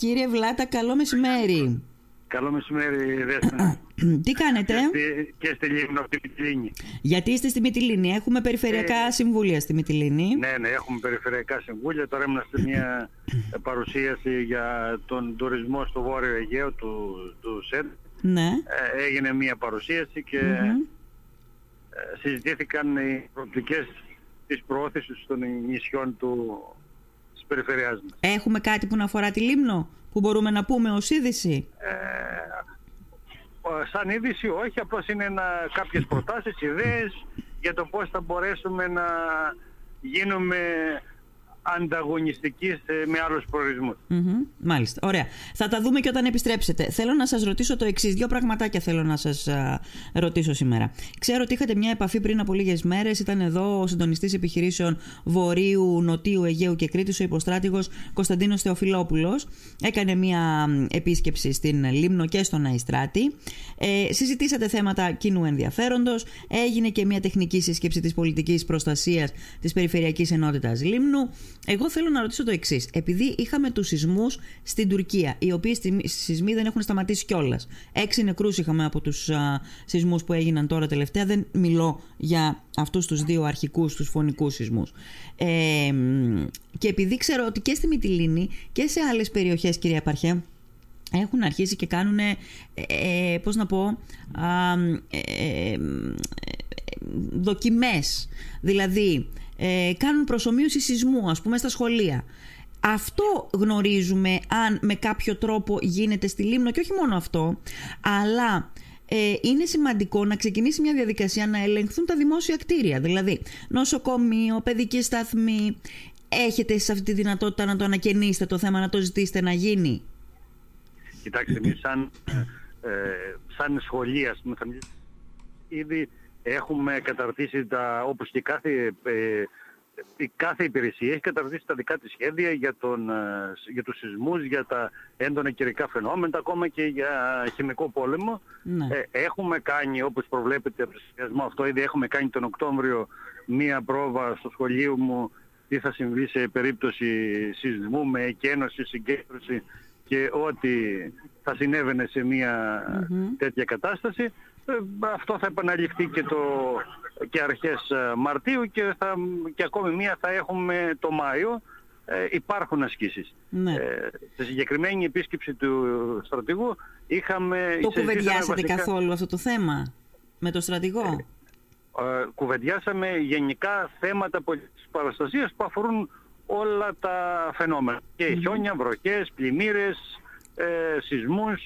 Κύριε Βλάτα, καλό μεσημέρι. Καλό μεσημέρι, Δέσποινα. Τι κάνετε; Και στη, και στη Λίμνο, στη Μυτιλίνη. Γιατί είστε στη Μυτιλίνη. Έχουμε περιφερειακά Ε, συμβούλια στη Μυτιλίνη. Ναι, ναι, έχουμε περιφερειακά συμβούλια. Τώρα ήμουν σε μια παρουσίαση για τον τουρισμό στο Βόρειο Αιγαίο του, του ΣΕΝ. Ναι. Ε, έγινε μια παρουσίαση και Μμμ. ε, συζητήθηκαν οι προοπτικές της προώθησης των νησιών του, της περιφερειάς μας. Έχουμε κάτι που να αφορά τη Λίμνο που μπορούμε να πούμε ως είδηση; Ε, ο- σαν είδηση όχι, απλώς είναι ένα, κάποιες προτάσεις, ιδέες για το πώς θα μπορέσουμε να γίνουμε ανταγωνιστικοί σε- με άλλους προορισμούς. Μμμ, Μάλιστα. Ωραία. Θα τα δούμε και όταν επιστρέψετε. Θέλω να σας ρωτήσω το εξής. Δύο πραγματάκια θέλω να σας ρωτήσω σήμερα. Ξέρω ότι είχατε μια επαφή πριν από λίγες μέρες. Ήταν εδώ ο συντονιστής επιχειρήσεων Βορείου, Νοτίου, Αιγαίου και Κρήτης, ο υποστράτηγος Κωνσταντίνος Θεοφιλόπουλος. Έκανε μια μ, επίσκεψη στην Λίμνο και στον Αϊστράτη. Ε, συζητήσατε θέματα κοινού ενδιαφέροντος. Έγινε και μια τεχνική σύσκεψη της πολιτικής προστασίας της Περιφερειακής Ενότητας Λίμνου. Εγώ θέλω να ρωτήσω το εξής. Επειδή είχαμε τους σεισμούς στην Τουρκία, οι οποίοι στη- σεισμοί δεν έχουν σταματήσει κιόλας. Έξι νεκρούς είχαμε από τους σεισμούς που έγιναν τώρα τελευταία. Δεν μιλώ για αυτούς τους δύο αρχικούς, τους φωνικούς σεισμούς. Ε, μ, και επειδή ξέρω ότι και στη Μυτιλίνη και σε άλλες περιοχές, κυρία Παρχέ, έχουν αρχίσει και κάνουν, ε, ε, πώς να πω, α, ε, ε, δοκιμές. Δηλαδή, ε, κάνουν προσωμείωση σεισμού, ας πούμε, στα σχολεία. Αυτό γνωρίζουμε αν με κάποιο τρόπο γίνεται στη Λίμνο και όχι μόνο αυτό, αλλά ε, είναι σημαντικό να ξεκινήσει μια διαδικασία να ελεγχθούν τα δημόσια κτίρια. Δηλαδή, νοσοκομείο, παιδική σταθμή. Έχετε σε αυτή τη δυνατότητα να το ανακαινήσετε το θέμα, να το ζητήσετε να γίνει; Κοιτάξτε, εμείς σαν, ε, σαν σχολεία, ας πούμε, θα μιλήσω, ήδη έχουμε καταρτήσει τα, όπως και κάθε, ε, η κάθε υπηρεσία έχει καταρτήσει τα δικά της σχέδια για, τον, ε, για τους σεισμούς, για τα έντονα καιρικά φαινόμενα, ακόμα και για χημικό πόλεμο. Ναι. Ε, έχουμε κάνει, όπως προβλέπετε από το σχεδιασμό αυτό, ήδη έχουμε κάνει τον Οκτώβριο μία πρόβα στο σχολείο μου τι θα συμβεί σε περίπτωση σεισμού με εκένωση, συγκέντρωση και ό,τι θα συνέβαινε σε μια Μμμ. τέτοια κατάσταση. Ε, αυτό θα επαναληφθεί και, το, και αρχές ε, Μαρτίου και, θα, και ακόμη μία θα έχουμε το Μάιο. Ε, υπάρχουν ασκήσεις. Ναι. Ε, στη συγκεκριμένη επίσκεψη του στρατηγού είχαμε... Το συζητήσαμε κουβεντιάσατε βασικά- καθόλου αυτό το θέμα με τον στρατηγό; ε, κουβεντιάσαμε γενικά θέματα πολιτικής παραστασίας που αφορούν όλα τα φαινόμενα. Και χιόνια, βροχές, πλημμύρες, ε, σεισμούς.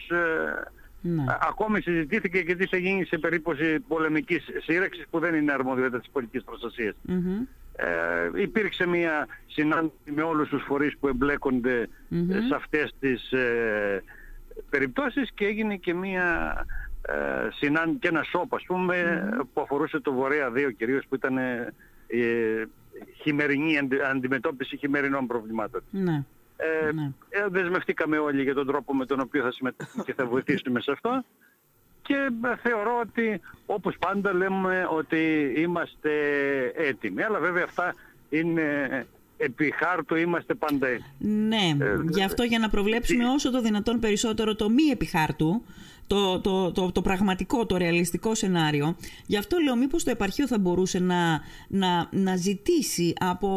Ε, Ναι. α- Ακόμη συζητήθηκε και τι θα γίνει σε περίπτωση πολεμικής σύραξης που δεν είναι αρμοδιότητα της πολιτικής προστασίας. Μμμ. Ε, υπήρξε μια συνάντηση με όλους τους φορείς που εμπλέκονται Μμμ. ε, σε αυτές τις ε, περιπτώσεις και έγινε και μια ε, συνάντηση και ένα σώπ ας πούμε που αφορούσε το Βορέα 2 κυρίως που ήταν ε, ε, χειμερινή αντι- αντιμετώπιση χειμερινών προβλημάτων. Ναι. Ε, Ναι. ε, δεσμευτήκαμε όλοι για τον τρόπο με τον οποίο θα συμμετέχουμε και θα βοηθήσουμε σε αυτό και ε, θεωρώ ότι όπως πάντα λέμε ότι είμαστε έτοιμοι. Αλλά βέβαια αυτά είναι επί χάρτου είμαστε πάντα έτοιμοι. Ναι, Ε, γι' αυτό για να προβλέψουμε όσο το δυνατόν περισσότερο το μη επιχάρτου, το, το, το, το πραγματικό, το ρεαλιστικό σενάριο. Γι' αυτό λέω μήπως το επαρχείο θα μπορούσε να, να, να ζητήσει από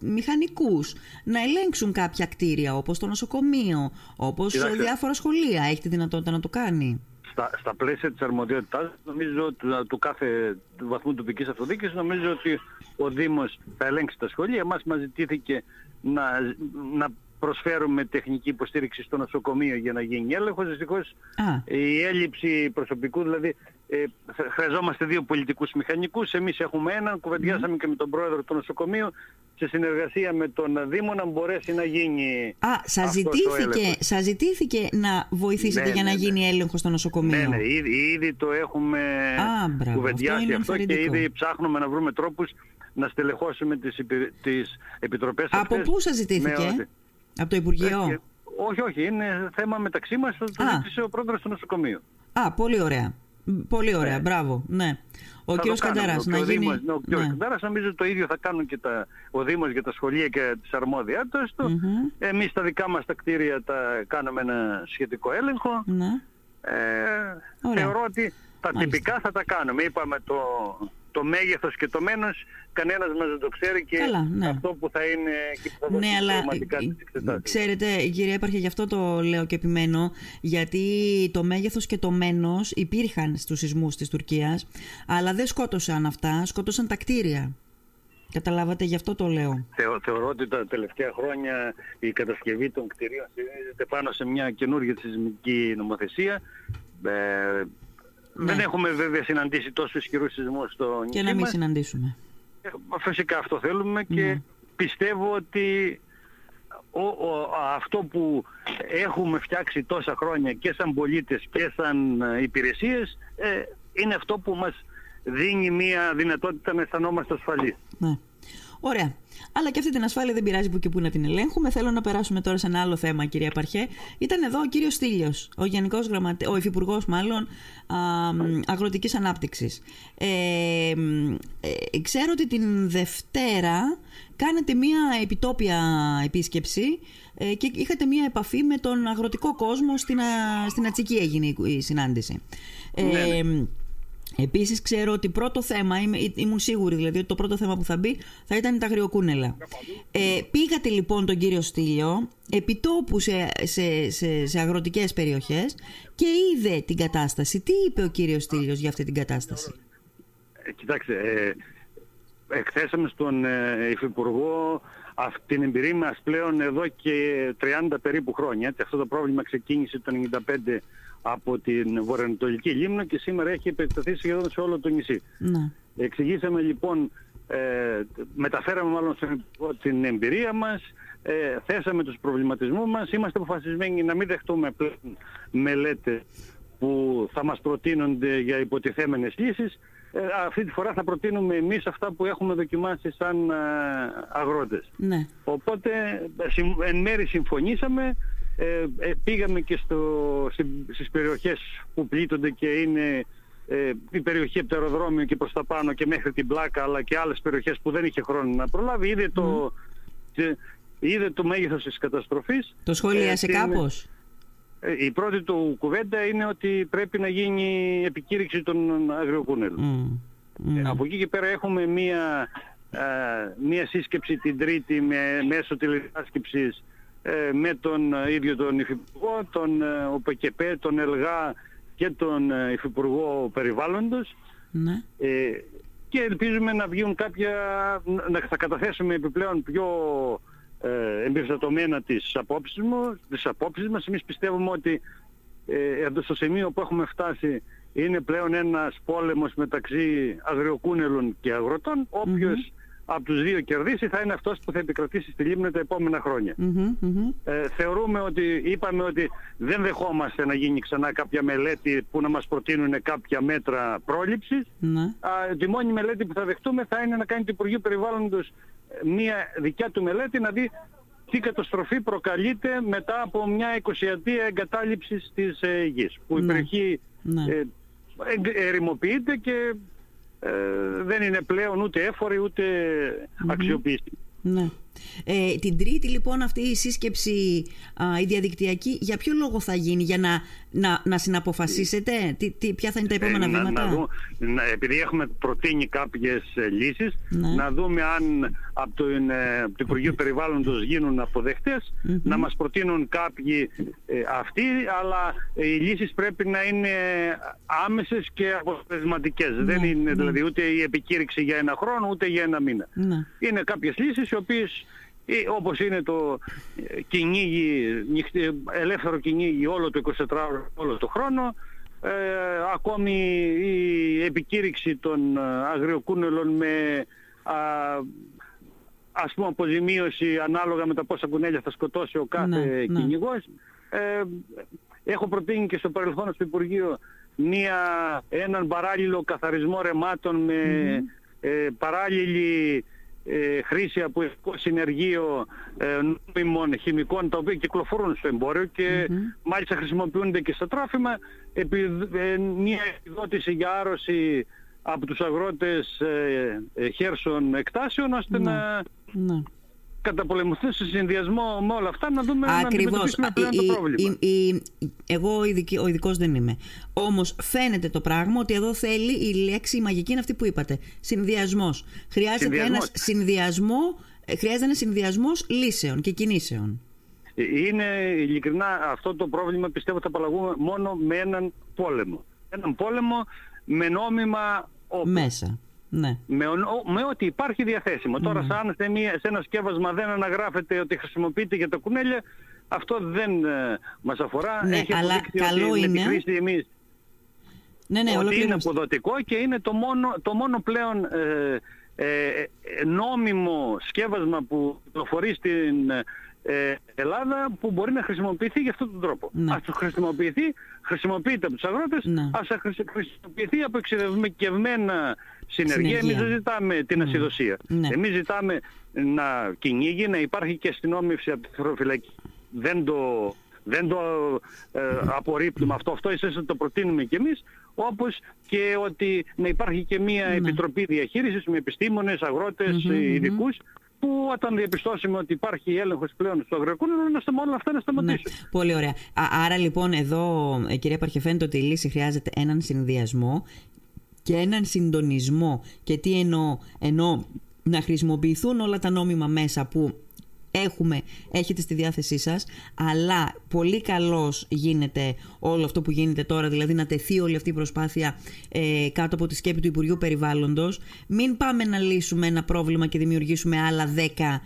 μηχανικούς να ελέγξουν κάποια κτίρια όπως το νοσοκομείο, όπως Κοιτάξτε. διάφορα σχολεία. Έχει τη δυνατότητα να το κάνει. Στα, στα πλαίσια της αρμοδιότητάς νομίζω του, του κάθε του βαθμού τοπικής αυτοδιοίκησης νομίζω ότι ο Δήμος θα ελέγξει τα σχολεία. Εμάς μας ζητήθηκε να, να προσφέρουμε τεχνική υποστήριξη στο νοσοκομείο για να γίνει έλεγχος. Δυστυχώς Α, η έλλειψη προσωπικού, δηλαδή ε, χ- χρειαζόμαστε δύο πολιτικούς μηχανικούς, εμείς έχουμε έναν, κουβεντιάσαμε και με τον πρόεδρο του νοσοκομείου σε συνεργασία με τον Δήμο να μπορέσει να γίνει Α σας, αυτός ο ζητήθηκε, έλεγχος. σας ζητήθηκε να βοηθήσετε Ναι, για να ναι, ναι. γίνει έλεγχος στο νοσοκομείο; Ναι, ναι, ήδη, ήδη το έχουμε Α, μπράβο, κουβεντιάσει αυτό είναι αυτό, και ενθαρρυντικό. ήδη ψάχνουμε να βρούμε τρόπους να στελεχώσουμε τις, υπηρε... τις επιτροπές Από αυτές. πού σας με ζητήθηκε, ό,τι- από το Υπουργείο; Ε, Όχι, όχι, είναι θέμα μεταξύ μας, το Α. ζήτησε ο πρόεδρος του νοσοκομείου. Α, πολύ ωραία. Πολύ ωραία, μπράβο. Ναι. Ο κ. Καντέρα να γίνει. Δήμος, ναι, ο κ. Ναι. Καντέρα νομίζω το ίδιο θα κάνουν και τα, ο Δήμος για τα σχολεία και τις αρμόδιότητες του. Mm-hmm. Εμείς τα δικά μας τα κτίρια τα κάνουμε ένα σχετικό έλεγχο. Ναι. Ε, θεωρώ ότι τα τυπικά θα τα κάνουμε. Είπαμε το, το μέγεθος και το μένος κανένας μας δεν το ξέρει και ναι. αυτό που θα είναι και που θα δώσει ναι, αλλά, τις Ξέρετε κύριε Έπαρχε γι' αυτό το λέω και επιμένω γιατί το μέγεθος και το μένος υπήρχαν στους σεισμούς της Τουρκίας αλλά δεν σκότωσαν αυτά, σκότωσαν τα κτίρια. Καταλάβατε, γι' αυτό το λέω. θεωρώ ότι τα τελευταία χρόνια η κατασκευή των κτηρίων στηρίζεται πάνω σε μια καινούργια σεισμική νομοθεσία. Ε, ναι. Δεν έχουμε βέβαια συναντήσει τόσο ισχυρούς σεισμούς στο νησί Και να μην συναντήσουμε. Ε, φυσικά αυτό θέλουμε και ναι. πιστεύω ότι αυτό που έχουμε φτιάξει τόσα χρόνια και σαν πολίτες και σαν ε, υπηρεσίες ε, είναι αυτό που μας δίνει μια δυνατότητα να αισθανόμαστε ασφαλείς. Ναι. Ωραία. Αλλά και αυτή την ασφάλεια δεν πειράζει που και που να την ελέγχουμε. Θέλω να περάσουμε τώρα σε ένα άλλο θέμα, κυρία Παρχέ. Ήταν εδώ ο κύριος Στήλιος, ο, Γενικός Γραμματε... ο Υφυπουργός μάλλον Αγροτικής Ανάπτυξης. Ε, ε, ξέρω ότι την Δευτέρα κάνετε μία επιτόπια επίσκεψη ε, και είχατε μία επαφή με τον αγροτικό κόσμο. Στην, στην Ατσική έγινε η συνάντηση. Ε, ναι, ναι. Επίσης, ξέρω ότι πρώτο θέμα, είμαι, ήμουν σίγουρη δηλαδή ότι το πρώτο θέμα που θα μπει θα ήταν τα αγριοκούνελα. Ε, πήγατε λοιπόν τον κύριο Στήλιο επιτόπου σε, σε, σε, σε αγροτικές περιοχές και είδε την κατάσταση. Τι είπε ο κύριος Στήλιος για αυτή την κατάσταση; Ε, κοιτάξτε, ε, εκθέσαμε στον ε, Υφυπουργό αυτή την εμπειρία μας πλέον εδώ και 30 περίπου χρόνια. αυτό το πρόβλημα ξεκίνησε το 1995 από την βορειοανατολική λίμνο και σήμερα έχει επεκταθεί σχεδόν σε όλο το νησί. Ναι. Εξηγήσαμε λοιπόν, ε, μεταφέραμε μάλλον την εμπειρία μας, ε, θέσαμε τους προβληματισμούς μας, είμαστε αποφασισμένοι να μην δεχτούμε πλέον μελέτες που θα μας προτείνονται για υποτιθέμενες λύσεις. Ε, αυτή τη φορά θα προτείνουμε εμείς αυτά που έχουμε δοκιμάσει σαν ε, αγρότες. Ναι. Οπότε εν μέρη συμφωνήσαμε, ε, ε, πήγαμε και στο, στις περιοχές που πλήττονται και είναι ε, η περιοχή από το αεροδρόμιο και προς τα πάνω και μέχρι την πλάκα αλλά και άλλες περιοχές που δεν είχε χρόνο να προλάβει. Είδε το, είδε το μέγεθος της καταστροφής. Το σχολίασε ε, κάπως; Η πρώτη του κουβέντα είναι ότι πρέπει να γίνει επικήρυξη των αγριοκούνελων. Από εκεί και πέρα έχουμε μία, μία σύσκεψη την Τρίτη με, μέσω τηλεδιάσκεψης ε, με τον ε, ίδιο τον Υφυπουργό, τον ε, ΟΠΕΚΕΠΕ, τον ΕΛΓΑ και τον Υφυπουργό Περιβάλλοντος ναι. και ελπίζουμε να βγουν κάποια, να θα καταθέσουμε επιπλέον πιο ε, εμπεριστατωμένα τις απόψεις, μου, τις απόψεις μας. Εμείς πιστεύουμε ότι ε, στο σημείο που έχουμε φτάσει είναι πλέον ένας πόλεμος μεταξύ αγριοκούνελων και αγροτών. Από τους δύο κερδίσει θα είναι αυτός που θα επικρατήσει στη Λίμνη τα επόμενα Ε, θεωρούμε ότι, είπαμε ότι δεν δεχόμαστε να γίνει ξανά κάποια μελέτη που να μας προτείνουν κάποια μέτρα πρόληψης. Mm-hmm. τη μόνη μελέτη που θα δεχτούμε θα είναι να κάνει το Υπουργείο Περιβάλλοντος ε, μια δικιά του μελέτη να δει τι καταστροφή προκαλείται μετά από μια εικοσιατία εγκατάλειψης της ε, γης που η ναι. περιοχή ναι. ε, ερημοποιείται και ε, δεν είναι πλέον ούτε έφορη ούτε αξιοποιήσιμη. Ναι. Ε, την Τρίτη λοιπόν αυτή η σύσκεψη η διαδικτυακή για ποιο λόγο θα γίνει για να, να, να συναποφασίσετε τι, τι, ποια θα είναι τα ε, επόμενα βήματα να, δω, να, επειδή έχουμε προτείνει κάποιες ε, λύσεις ναι. να δούμε αν από το, ε, το Υπουργείο Περιβάλλοντος γίνουν να μας προτείνουν κάποιοι ε, αυτοί αλλά οι λύσεις πρέπει να είναι άμεσες και αποτελεσματικές ναι, δεν είναι ναι. δηλαδή ούτε η επικήρυξη για ένα χρόνο ούτε για ένα μήνα ναι. είναι κάποιες λύσεις οι οποίες ή όπως είναι το ε, κυνήγι, ελεύθερο κυνήγι όλο το 24 ώρο, όλο το χρόνο, ε, ακόμη η επικήρυξη των ε, αγριοκούνελων με α, ας πούμε αποζημίωση ανάλογα με τα πόσα κουνέλια θα σκοτώσει ο κάθε ναι, ναι. κυνηγός. Ε, έχω προτείνει και στο παρελθόν στο Υπουργείο μία, έναν παράλληλο καθαρισμό ρεμάτων με mm-hmm. ε, παράλληλη ε, χρήση από συνεργείο ε, νόμιμων χημικών τα οποία κυκλοφορούν στο εμπόριο και μάλιστα χρησιμοποιούνται και στα τράφημα επί, ε, μια επιδότηση για άρρωση από τους αγρότες ε, ε χέρσων εκτάσεων ώστε ναι. να ναι. καταπολεμηθούν σε συνδυασμό με όλα αυτά να δούμε Ακριβώς. να αντιμετωπίσουμε το πρόβλημα. εγώ ο ειδικός δεν είμαι. Όμως φαίνεται το πράγμα ότι εδώ θέλει η λέξη η μαγική είναι αυτή που είπατε. Συνδυασμός. Χρειάζεται ένα συνδυασμός, ε, χρειάζεται ένας συνδυασμός λύσεων και κινήσεων. Είναι ειλικρινά αυτό το πρόβλημα πιστεύω θα απαλλαγούμε μόνο με έναν πόλεμο. Έναν πόλεμο με νόμιμα όπλα. Μέσα. Ναι. Με, με ό,τι υπάρχει διαθέσιμο. Τώρα σαν σε, μια, σε ένα σκεύασμα δεν αναγράφεται ότι χρησιμοποιείται για τα κουνέλια, αυτό δεν ε, μας αφορά. Ναι, Έχει αλλά καλό ότι είναι... Χρήση εμείς ναι, ναι, ότι είναι αποδοτικό και είναι το μόνο, το μόνο πλέον ε, ε, νόμιμο σκεύασμα που κυκλοφορεί στην ε, Ελλάδα που μπορεί να χρησιμοποιηθεί για αυτόν τον τρόπο. Ναι. Ας το χρησιμοποιηθεί, χρησιμοποιείται από τους αγρότες, ναι. ας χρησιμοποιηθεί από εξειδικευμένα συνεργεία. Εμείς δεν ζητάμε την ναι. ασυδοσία. Ναι. Εμείς ζητάμε να κυνήγει, να υπάρχει και αστυνόμευση από τη θεροφυλακή. Δεν το, δεν το ε, απορρίπτουμε αυτό. Αυτό ίσως το προτείνουμε κι εμείς. Όπως και ότι να υπάρχει και μια ναι. επιτροπή διαχείρισης με επιστήμονες, αγρότες, ειδικούς που όταν διαπιστώσουμε ότι υπάρχει έλεγχος πλέον στο αγροκούνελο να όλα αυτά να σταματήσουν. Ναι, πολύ ωραία. άρα λοιπόν εδώ ε, κυρία Παρχεφέντε ότι η λύση χρειάζεται έναν συνδυασμό και έναν συντονισμό. Και τι εννοώ, εννοώ να χρησιμοποιηθούν όλα τα νόμιμα μέσα που έχουμε, έχετε στη διάθεσή σας, αλλά πολύ καλώς γίνεται όλο αυτό που γίνεται τώρα, δηλαδή να τεθεί όλη αυτή η προσπάθεια ε, κάτω από τη σκέπη του Υπουργείου Περιβάλλοντος. Μην πάμε να λύσουμε ένα πρόβλημα και δημιουργήσουμε άλλα δέκα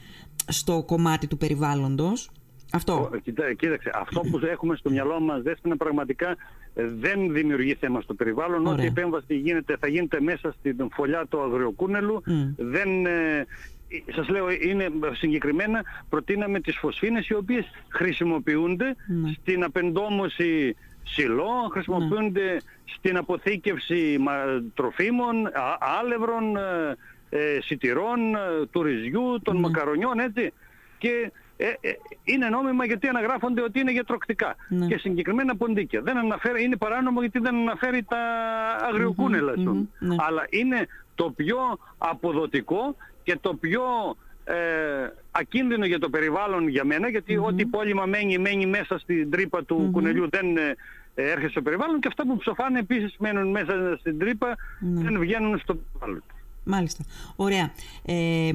στο κομμάτι του περιβάλλοντος. Αυτό. κοίταξε, αυτό που έχουμε στο μυαλό μας δεν πραγματικά ε, δεν δημιουργεί θέμα στο περιβάλλον. Ό,τι επέμβαση γίνεται, θα γίνεται μέσα στην φωλιά του αγριοκούνελου. Δεν, ε, σας λέω είναι συγκεκριμένα προτείναμε τις φωσφίνες οι οποίες χρησιμοποιούνται ναι. στην απεντόμωση σιλό, χρησιμοποιούνται ναι. στην αποθήκευση τροφίμων, άλευρων, ε, ε, σιτηρών, ε, του ρυζιού, των ναι. μακαρονιών έτσι και είναι νόμιμα γιατί αναγράφονται ότι είναι γιατροκτικά ναι. και συγκεκριμένα ποντίκια. Δεν αναφέρει, είναι παράνομο γιατί δεν αναφέρει τα αγριοκούνελα Αλλά είναι το πιο αποδοτικό και το πιο ε, ακίνδυνο για το περιβάλλον για μένα γιατί ό,τι πόλημα μένει, μένει μέσα στην τρύπα του κουνελιού δεν ε, έρχεται στο περιβάλλον και αυτά που ψοφάνε επίσης μένουν μέσα στην τρύπα ναι. δεν βγαίνουν στο περιβάλλον. Μάλιστα. Ωραία. Ε,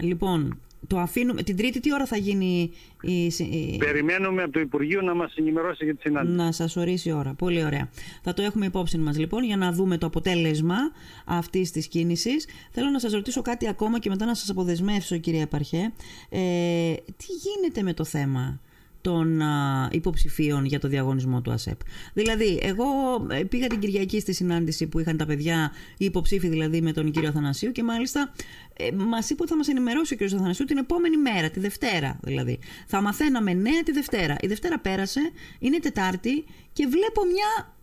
λοιπόν, το αφήνουμε. Την Τρίτη τι ώρα θα γίνει η. Περιμένουμε από το Υπουργείο να μας ενημερώσει για τη συνάντηση. Να σας ορίσει η ώρα. Πολύ ωραία. Θα το έχουμε υπόψη μας λοιπόν για να δούμε το αποτέλεσμα αυτής της κίνησης. Θέλω να σας ρωτήσω κάτι ακόμα και μετά να σας αποδεσμεύσω, κυρία Επαρχέ. Ε, τι γίνεται με το θέμα; Των υποψηφίων για το διαγωνισμό του ΑΣΕΠ. Δηλαδή, εγώ ε, πήγα την Κυριακή στη συνάντηση που είχαν τα παιδιά, οι υποψήφοι δηλαδή με τον κύριο Αθανασίου και μάλιστα ε, μας είπε ότι θα μας ενημερώσει ο κύριος Αθανασίου την επόμενη μέρα, τη Δευτέρα δηλαδή. Θα μαθαίναμε νέα τη Δευτέρα. Η Δευτέρα πέρασε, είναι Τετάρτη και βλέπω μια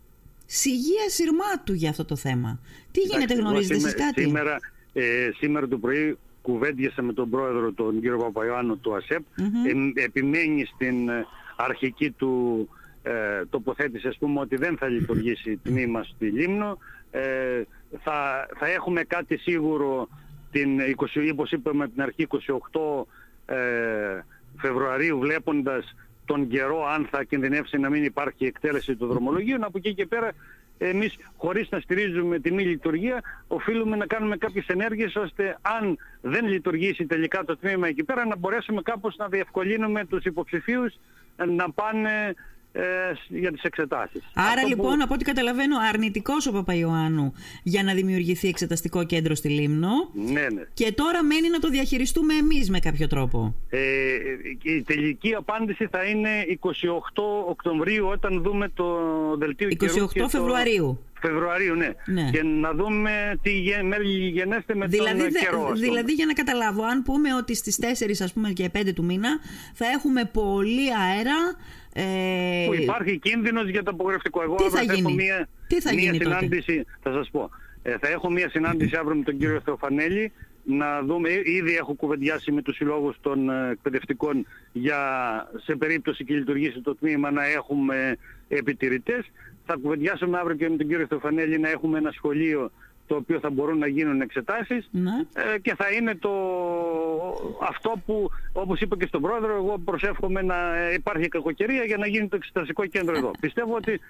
σιγεία σειρμάτου για αυτό το θέμα. Τι γίνεται, γνωρίζετε εσείς κάτι; Σήμερα, ε, σήμερα το πρωί κουβέντιασα με τον πρόεδρο τον κύριο Παπαϊωάννου του ΑΣΕΠ επιμένει στην ε, αρχική του ε, τοποθέτηση ας πούμε ότι δεν θα λειτουργήσει τμήμα στη Λίμνο. Ε, θα, θα έχουμε κάτι σίγουρο την 20, όπως είπαμε την αρχή 28 ε, Φεβρουαρίου βλέποντας τον καιρό αν θα κινδυνεύσει να μην υπάρχει εκτέλεση του δρομολογίου. Από εκεί και πέρα εμείς χωρίς να στηρίζουμε τη μη λειτουργία οφείλουμε να κάνουμε κάποιες ενέργειες ώστε αν δεν λειτουργήσει τελικά το τμήμα εκεί πέρα να μπορέσουμε κάπως να διευκολύνουμε τους υποψηφίους να πάνε ε, για τις εξετάσεις. Άρα λοιπόν, από ό,τι καταλαβαίνω, αρνητικός ο Παπαϊωάννου για να δημιουργηθεί εξεταστικό κέντρο στη Λίμνο. Ναι, ναι. Και τώρα μένει να το διαχειριστούμε εμείς με κάποιο τρόπο. Ε, η τελική απάντηση θα είναι 28 Οκτωβρίου όταν δούμε το δελτίο 28 Φεβρουαρίου. Φεβρουαρίου, ναι. ναι. Και να δούμε τι μέλη γενέστε με δηλαδή, τον καιρό. Δηλαδή, για να καταλάβω, αν πούμε ότι στις 4 ας πούμε και 5 του μήνα θα έχουμε πολύ αέρα, ε... Που υπάρχει κίνδυνος για το απογρευτικό. Εγώ τι θα γίνει; έχω μία, τι θα μία γίνει συνάντηση, τότε; θα σας πω. Ε, θα έχω μία συνάντηση αύριο με τον κύριο Θεοφανέλη να δούμε, ήδη έχω κουβεντιάσει με τους συλλόγους των ε, εκπαιδευτικών για σε περίπτωση και λειτουργήσει το τμήμα να έχουμε επιτηρητές. Θα κουβεντιάσουμε αύριο και με τον κύριο Στεφανέλη να έχουμε ένα σχολείο το οποίο θα μπορούν να γίνουν εξετάσεις Ναι. ε, και θα είναι το, αυτό που όπως είπα και στον πρόεδρο εγώ προσεύχομαι να υπάρχει κακοκαιρία για να γίνει το εξεταστικό κέντρο εδώ. Πιστεύω ότι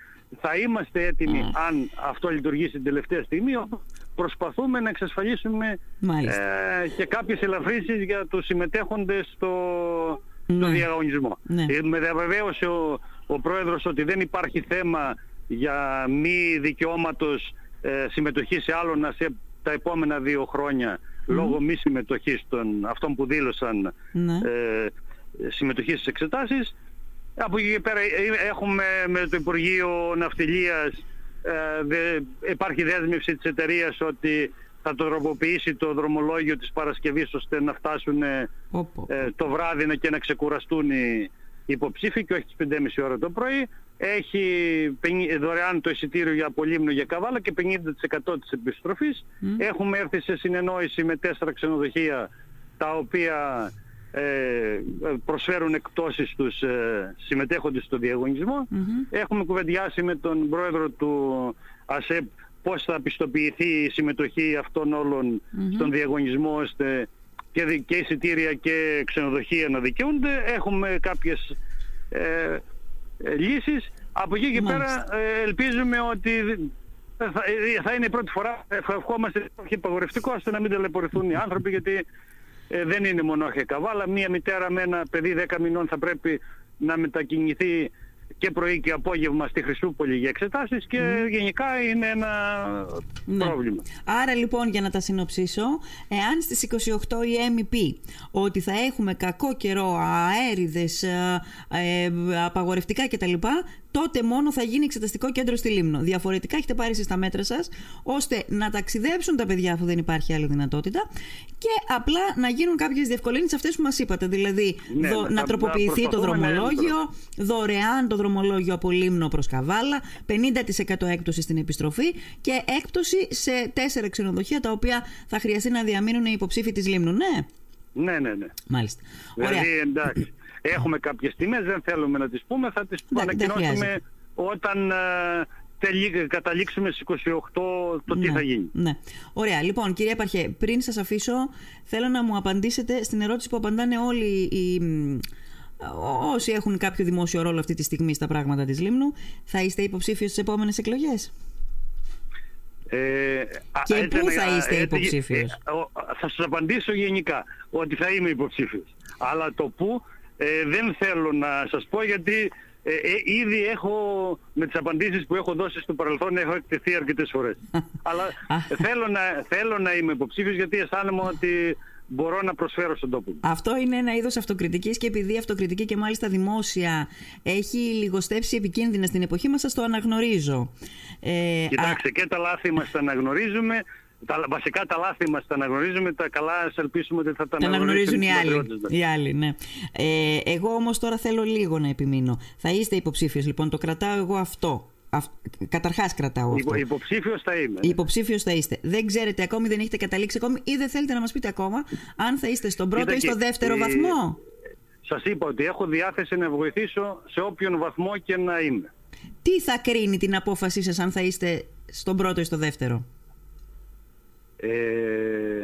θα είμαστε έτοιμοι αν αυτό λειτουργήσει την τελευταία στιγμή όπου προσπαθούμε να εξασφαλίσουμε Μάλιστα. ε, και κάποιες ελαφρύσεις για τους συμμετέχοντες στο, στο Ναι. διαγωνισμό. Ναι. Ε, με διαβεβαίωσε ο, ο πρόεδρος ότι δεν υπάρχει θέμα για μη δικαιώματος ε, συμμετοχή σε άλλον σε τα επόμενα δύο χρόνια λόγω μη συμμετοχής των αυτών που δήλωσαν Ναι. ε, συμμετοχή στις εξετάσεις. Από εκεί και πέρα ε, έχουμε με το Υπουργείο Ναυτιλίας ε, δε- υπάρχει δέσμευση της εταιρείας ότι θα το τροποποιήσει το δρομολόγιο της Παρασκευής ώστε να φτάσουν ε, Πω, πω. ε, το βράδυ να και να ξεκουραστούν οι υποψήφοι και όχι τις 5.30 ώρα το πρωί. Έχει 50 δωρεάν το εισιτήριο για Απολύμνο για Καβάλα και 50% της επιστροφής. Έχουμε έρθει σε συνεννόηση με τέσσερα ξενοδοχεία τα οποία ε, προσφέρουν εκπτώσεις στους ε, συμμετέχοντες στο διαγωνισμό. Έχουμε κουβεντιάσει με τον πρόεδρο του ΑΣΕΠ πώς θα πιστοποιηθεί η συμμετοχή αυτών όλων στον διαγωνισμό ώστε και, δι- και εισιτήρια και ξενοδοχεία να δικαιούνται. Έχουμε κάποιες ε, ε, λύσεις. Από εκεί και Μάλιστα. πέρα ε, ελπίζουμε ότι θα, ε, θα είναι η πρώτη φορά. Ευχόμαστε όχι υπαγορευτικό ώστε να μην ταλαιπωρηθούν οι άνθρωποι γιατί ε, δεν είναι μονάχα η καβάλα. Μία μητέρα με ένα παιδί 10 μηνών θα πρέπει να μετακινηθεί και πρωί και απόγευμα στη Χρυσούπολη για εξετάσεις και γενικά είναι ένα Ναι. πρόβλημα. Άρα λοιπόν για να τα συνοψίσω, εάν στις 28 η ΕΜΗ πει ότι θα έχουμε κακό καιρό, αέριδες, ε, ε, απαγορευτικά κτλ, τότε μόνο θα γίνει εξεταστικό κέντρο στη Λίμνο. Διαφορετικά έχετε πάρει εσείς τα μέτρα σας, ώστε να ταξιδέψουν τα παιδιά αφού δεν υπάρχει άλλη δυνατότητα και απλά να γίνουν κάποιες διευκολύνσεις αυτές που μας είπατε. Δηλαδή Ναι, δο- θα- να θα τροποποιηθεί το προσπαθούμε να δρομολόγιο, δωρεάν το δρομολόγιο από Λίμνο προς Καβάλα, 50% έκπτωση στην επιστροφή και έκπτωση σε τέσσερα ξενοδοχεία τα οποία θα χρειαστεί να διαμείνουν οι υποψήφοι της Λίμνου. Ναι, Ναι, ναι, ναι. μάλιστα. Ωραία. Δηλαδή εντάξει. Έχουμε κάποιες τιμές, δεν θέλουμε να τις πούμε, θα τις Εντάξει, δεν ανακοινώσουμε χρειάζεται. όταν ε, τελεί- καταλήξουμε στις 28 το τι Ναι, θα γίνει. Ναι. Ωραία. Λοιπόν, κύριε Επαρχέ, πριν σας αφήσω, θέλω να μου απαντήσετε στην ερώτηση που απαντάνε όλοι οι... μ, Όσοι έχουν κάποιο δημόσιο ρόλο αυτή τη στιγμή στα πράγματα της Λίμνου, θα είστε υποψήφιος στις επόμενες εκλογές; Ε, α, Και έτσι πού να- θα είστε έτσι, υποψήφιος; ε, ο- θα σας απαντήσω γενικά ότι θα είμαι υποψήφιος. Αλλά το πού ε, δεν θέλω να σας πω γιατί ε, ε, ήδη έχω με τις απαντήσεις που έχω δώσει στο παρελθόν έχω εκτεθεί αρκετές φορές. Αλλά θέλω, να, θέλω να είμαι υποψήφιος γιατί αισθάνομαι ότι μπορώ να προσφέρω στον τόπο μου. Αυτό είναι ένα είδος αυτοκριτικής και επειδή η αυτοκριτική και μάλιστα δημόσια έχει λιγοστέψει επικίνδυνα στην εποχή μας, σας το αναγνωρίζω. Ε, α- Κοιτάξτε, και τα λάθη μας τα αναγνωρίζουμε. Τα, βασικά τα λάθη μας τα αναγνωρίζουμε, τα καλά ας ελπίσουμε ότι θα τα, Τα αναγνωρίζουν οι άλλοι. συμπατριώτες μας. Οι άλλοι, ναι. Ε, εγώ όμως τώρα θέλω λίγο να επιμείνω. Θα είστε υποψήφιος, λοιπόν. Το κρατάω εγώ αυτό. Αυ... Καταρχάς κρατάω αυτό. Υπο, υποψήφιος θα είμαι. ναι. Υποψήφιος θα είστε. Δεν ξέρετε ακόμη, δεν έχετε καταλήξει ακόμη ή δεν θέλετε να μας πείτε ακόμα αν θα είστε στον πρώτο Κοίτα ή στο και, δεύτερο ε, βαθμό. Σας είπα ότι έχω διάθεση να βοηθήσω σε όποιον βαθμό και να είμαι. Τι θα κρίνει την απόφασή σας αν θα είστε στον πρώτο ή στο δεύτερο; Ε,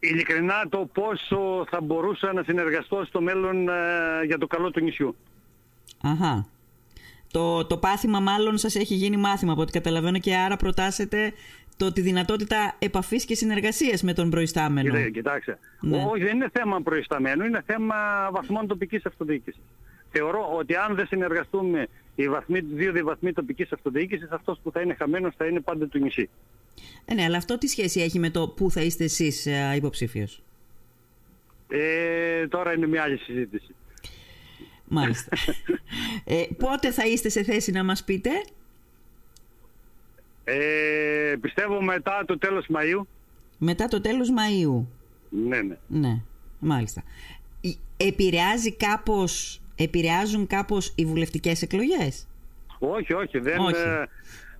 ειλικρινά το πόσο θα μπορούσα να συνεργαστώ στο μέλλον ε, για το καλό του νησιού. Αχα. Το, το πάθημα μάλλον σας έχει γίνει μάθημα από ό,τι καταλαβαίνω και άρα προτάσετε το, τη δυνατότητα επαφής και συνεργασίας με τον προϊστάμενο. Κοίτα, κοιτάξτε. Ναι. Όχι, δεν είναι θέμα προϊσταμένου, είναι θέμα βαθμών τοπικής αυτοδιοίκησης. Θεωρώ ότι αν δεν συνεργαστούμε οι βαθμοί, δύο διβαθμοί τοπικής αυτοδιοίκησης, αυτός που θα είναι χαμένος θα είναι πάντα του νησί. Ε, ναι, αλλά αυτό τι σχέση έχει με το πού θα είστε εσείς ε, υποψήφιος; Ε, τώρα είναι μια άλλη συζήτηση. Μάλιστα. ε, πότε θα είστε σε θέση να μας πείτε; Ε, πιστεύω μετά το τέλος Μαΐου. Μετά το τέλος Μαΐου. Ναι, ναι. Ναι, μάλιστα. Ε, Επηρεάζει κάπως, επηρεάζουν κάπως οι βουλευτικές εκλογές; Όχι, όχι. Δεν, Όχι.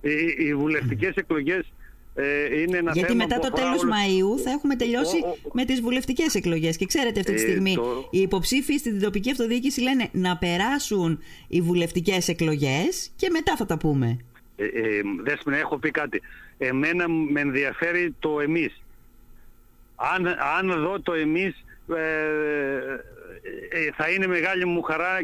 ε, οι, οι βουλευτικές εκλογές ε, είναι ένα Γιατί θέμα μετά που το αφορά τέλος όλους- Μαΐου θα έχουμε τελειώσει Ο- ο- με τις βουλευτικές εκλογές. Και ξέρετε αυτή τη Ε, στιγμή το- οι υποψήφοι στην τοπική αυτοδιοίκηση λένε να περάσουν οι βουλευτικές εκλογές και μετά θα τα πούμε. Ε, ε, Δέσποινα, έχω πει κάτι. Εμένα με ενδιαφέρει το εμείς. Αν, αν δω το εμείς, ε, ε, θα είναι μεγάλη μου χαρά.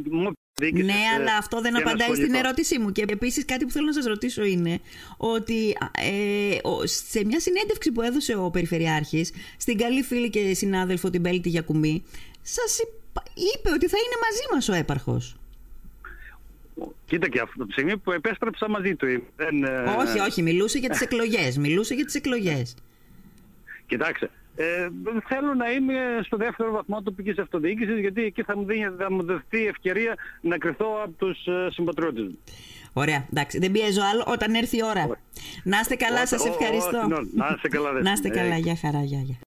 Μου διοίκησης, Ναι, ε, αλλά αυτό δεν και να απαντάει στην ασχοληθώ. ερώτησή μου. Και επίσης κάτι που θέλω να σας ρωτήσω είναι ότι ε, ο- σε μια συνέντευξη που έδωσε ο Περιφερειάρχης στην καλή φίλη και συνάδελφο την Πέλη τη Γιακουμή, σας είπα- είπε ότι θα είναι μαζί μας ο έπαρχος. Κοίτα και αυτό το στιγμή που επέστρεψα μαζί του. ε, Δεν, ε, όχι, όχι, μιλούσε για τις εκλογές. Μιλούσε για τις εκλογές. Κοιτάξτε, ε, θέλω να είμαι στο δεύτερο βαθμό τοπικής αυτοδιοίκησης γιατί εκεί θα μου, δίνει, θα μου δοθεί ευκαιρία να κρυθώ από τους ε, συμπατριώτες μου. Ωραία, εντάξει, δεν πιέζω άλλο όταν έρθει η ώρα. Να είστε καλά, Ω- σας ω- ω- ευχαριστώ. συγγνώμη. Να είστε καλά, Να είστε Δέσποινα. καλά, Ε, γεια χαρά, γεια, γεια.